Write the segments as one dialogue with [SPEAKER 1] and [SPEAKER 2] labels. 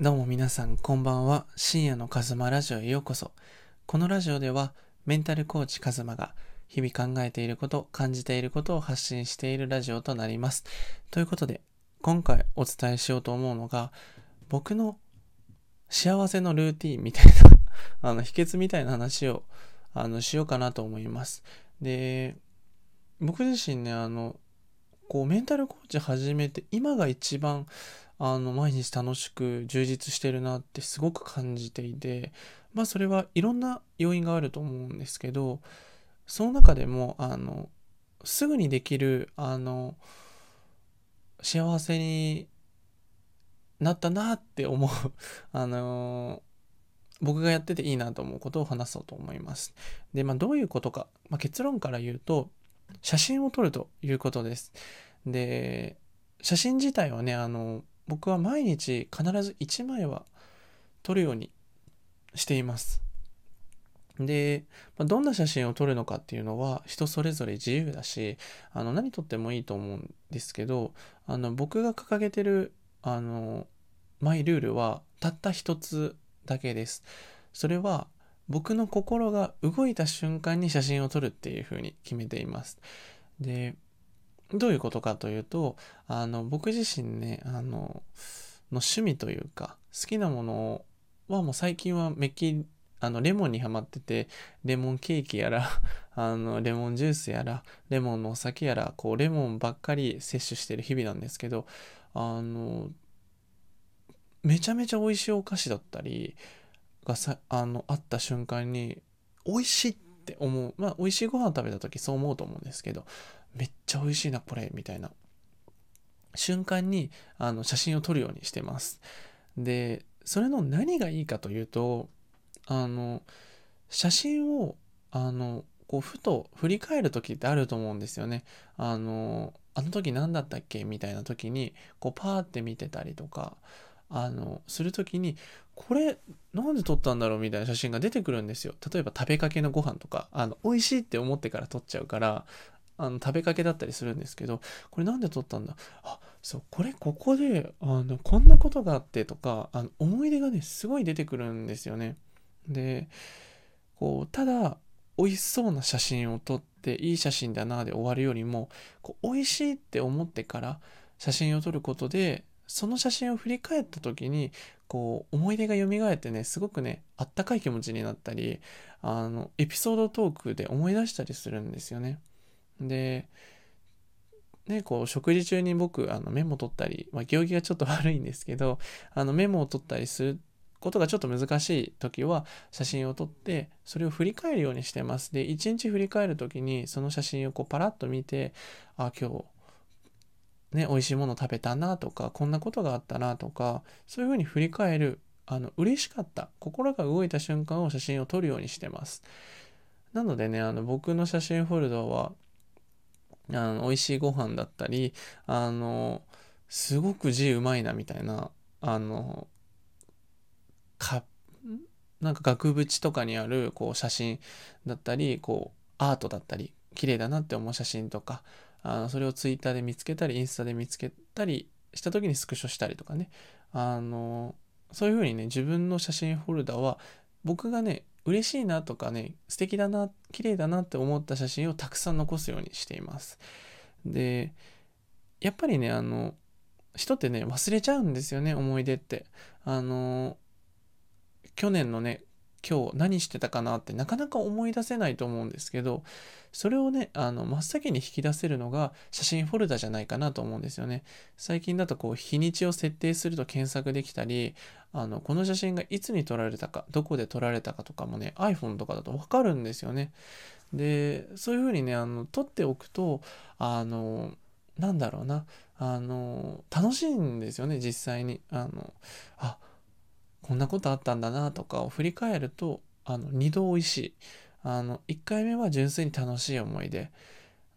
[SPEAKER 1] どうも皆さんこんばんは。深夜のカズマラジオへようこそ。このラジオではメンタルコーチカズマが日々考えていること、感じていることを発信しているラジオとなります。ということで、今回お伝えしようと思うのが、僕の幸せのルーティンみたいな あの、秘訣みたいな話を、あの、しようかなと思います。で、僕自身ね、あの、こう、メンタルコーチ始めて、今が一番、あの、毎日楽しく充実してるなってすごく感じていて、まあそれはいろんな要因があると思うんですけど、その中でも、あの、すぐにできる、あの、幸せになったなって思う あの僕がやってていいなと思うことを話そうと思います。で、まあどういうことか、まあ、結論から言うと、写真を撮るということです。で、写真自体はね、あの、僕は毎日必ず1枚は撮るようにしています。で、まあ、どんな写真を撮るのかっていうのは人それぞれ自由だし、あの何撮ってもいいと思うんですけど、あの僕が掲げてるあのマイルールはたった一つだけです。それは僕の心が動いた瞬間に写真を撮るっていうふうに決めています。で、どういうことかというと、あの、僕自身ね、あの、の趣味というか、好きなものはもう最近はめっきり、あの、レモンにハマってて、レモンケーキやら、あの、レモンジュースやら、レモンのお酒やら、こう、レモンばっかり摂取してる日々なんですけど、あの、めちゃめちゃ美味しいお菓子だったりがさ、あの、あった瞬間に、美味しいって思う。まあ、美味しいご飯食べた時そう思うと思うんですけど、めっちゃ美味しいな、これ、みたいな瞬間にあの写真を撮るようにしてます。で、それの何がいいかというと、あの、写真を、あの、こう、ふと振り返る時ってあると思うんですよね。あの、あの時何だったっけみたいな時に、こう、パーって見てたりとか、あの、する時に、これ、なんで撮ったんだろうみたいな写真が出てくるんですよ。例えば食べかけのご飯とか、あの、美味しいって思ってから撮っちゃうから、あの食べかけだったりするんですけどこれなんで撮ったんだ？あそうこれここであのこんなことがあってとかあの思い出がねすごい出てくるんですよねでこうただ美味しそうな写真を撮っていい写真だなで終わるよりもこう美味しいって思ってから写真を撮ることでその写真を振り返った時にこう思い出が蘇ってねすごくねあったかい気持ちになったりあのエピソードトークで思い出したりするんですよね。で、ね、こう食事中に僕あのメモ取ったり、まあ、行儀がちょっと悪いんですけどあのメモを取ったりすることがちょっと難しい時は写真を撮ってそれを振り返るようにしてます。で一日振り返る時にその写真をこうパラッと見てあ今日ね美味しいもの食べたなとかこんなことがあったなとかそういうふうに振り返るあの嬉しかった心が動いた瞬間を写真を撮るようにしてます。なのでねあの僕の写真フォルダはあの美味しいご飯だったりあのすごく字うまいなみたいなあのかなんか額縁とかにあるこう写真だったりこうアートだったり綺麗だなって思う写真とかあのそれをツイッターで見つけたりインスタで見つけたりした時にスクショしたりとかね。あのそういうふうにね自分の写真フォルダは僕がね嬉しいなとかね素敵だな綺麗だなって思った写真をたくさん残すようにしています。でやっぱりねあの人ってね忘れちゃうんですよね思い出って。あの去年のね今日何してたかなってなかなか思い出せないと思うんですけどそれをねあの真っ先に引き出せるのが写真フォルダじゃないかなと思うんですよね。最近だとこう日にちを設定すると検索できたりあのこの写真がいつに撮られたかどこで撮られたかとかもね iPhone とかだと分かるんですよね。でそういうふうにねあの撮っておくとあのなんだろうなあの楽しいんですよね実際に。あのあこんなことあったんだなとかを振り返るとあの2度美味しいあの1回目は純粋に楽しい思い出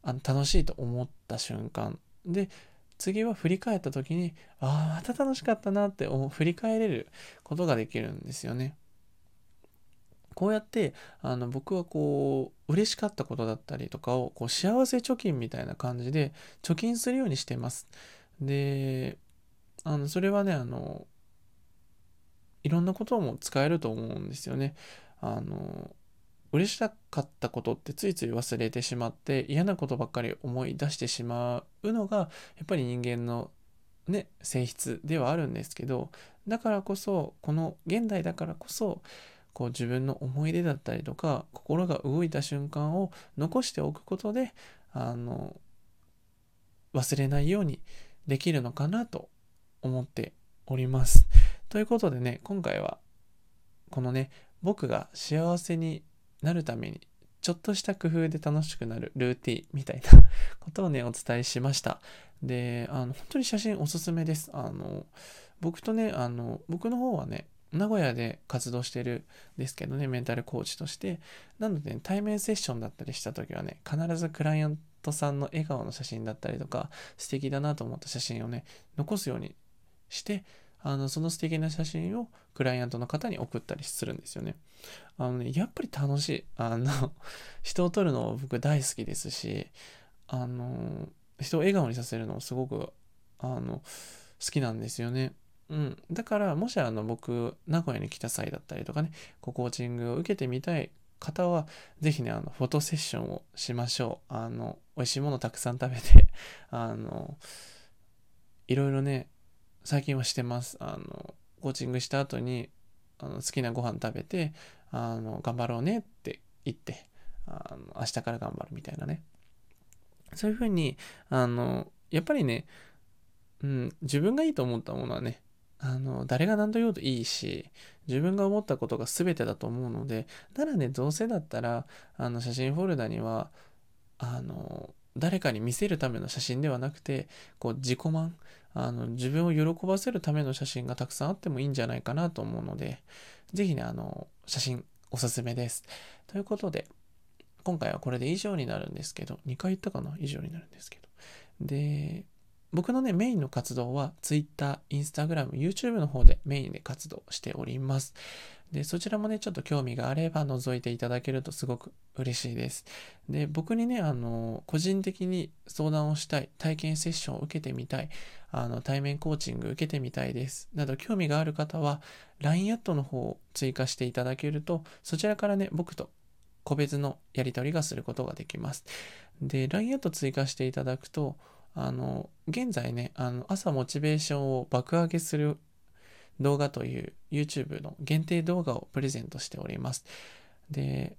[SPEAKER 1] あの楽しいと思った瞬間で次は振り返った時にああまた楽しかったなって振り返れることができるんですよね。こうやってあの僕はこう嬉しかったことだったりとかをこう幸せ貯金みたいな感じで貯金するようにしてます。であのそれはねあのいろんなことも使えると思うんですよね。あの嬉しかったことってついつい忘れてしまって嫌なことばっかり思い出してしまうのがやっぱり人間のね性質ではあるんですけどだからこそこの現代だからこそこう自分の思い出だったりとか心が動いた瞬間を残しておくことであの忘れないようにできるのかなと思っております。ということでね今回はこのね僕が幸せになるためにちょっとした工夫で楽しくなるルーティンみたいな ことをねお伝えしました。であの本当に写真おすすめです。あの僕とねあの僕の方はね名古屋で活動してるんですけどねメンタルコーチとして。なので、ね、対面セッションだったりした時はね必ずクライアントさんの笑顔の写真だったりとか素敵だなと思った写真をね残すようにしてあのその素敵な写真をクライアントの方に送ったりするんですよね。あのね、やっぱり楽しい。あの、人を撮るの僕大好きですし、あの、人を笑顔にさせるのすごく、あの、好きなんですよね。うん。だから、もしあの、僕、名古屋に来た際だったりとかね、コーチングを受けてみたい方は、ぜひね、あの、フォトセッションをしましょう。あの、美味しいものたくさん食べて、あの、いろいろね、最近はしてます。あの、コーチングした後に、あの好きなご飯食べて、あの、頑張ろうねって言って、あの明日から頑張るみたいなね。そういうふうに、あの、やっぱりね、うん、自分がいいと思ったものはね、あの、誰が何と言おうといいし、自分が思ったことが全てだと思うので、ならね、どうせだったら、あの、写真フォルダには、あの、誰かに見せるための写真ではなくて、こう、自己満、あの、自分を喜ばせるための写真がたくさんあってもいいんじゃないかなと思うので、是非ね、あの、写真おすすめです。ということで、今回はこれで以上になるんですけど、2回言ったかな？以上になるんですけど。で、僕のね、メインの活動は Twitter、Instagram、YouTube の方でメインで活動しております。で、そちらもね、ちょっと興味があれば覗いていただけるとすごく嬉しいです。で、僕にね、あの、個人的に相談をしたい、体験セッションを受けてみたい、あの、対面コーチング受けてみたいです。など、興味がある方は、LINE アットの方を追加していただけると、そちらからね、僕と個別のやり取りがすることができます。で、LINE アット追加していただくと、あの、現在ね、あの、朝モチベーションを爆上げする動画という YouTube の限定動画をプレゼントしております。で、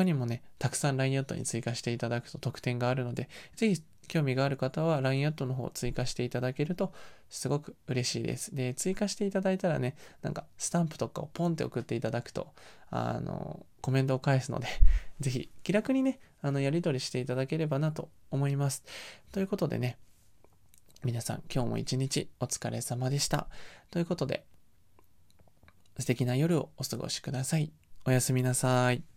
[SPEAKER 1] 他にもね、たくさん LINE アットに追加していただくと特典があるので、ぜひ興味がある方は LINE アットの方を追加していただけるとすごく嬉しいです。で、追加していただいたらね、なんかスタンプとかをポンって送っていただくと、あの、コメントを返すので、ぜひ気楽にね、あの、やり取りしていただければなと思います。ということでね、皆さん今日も一日お疲れ様でした。ということで、素敵な夜をお過ごしください。おやすみなさい。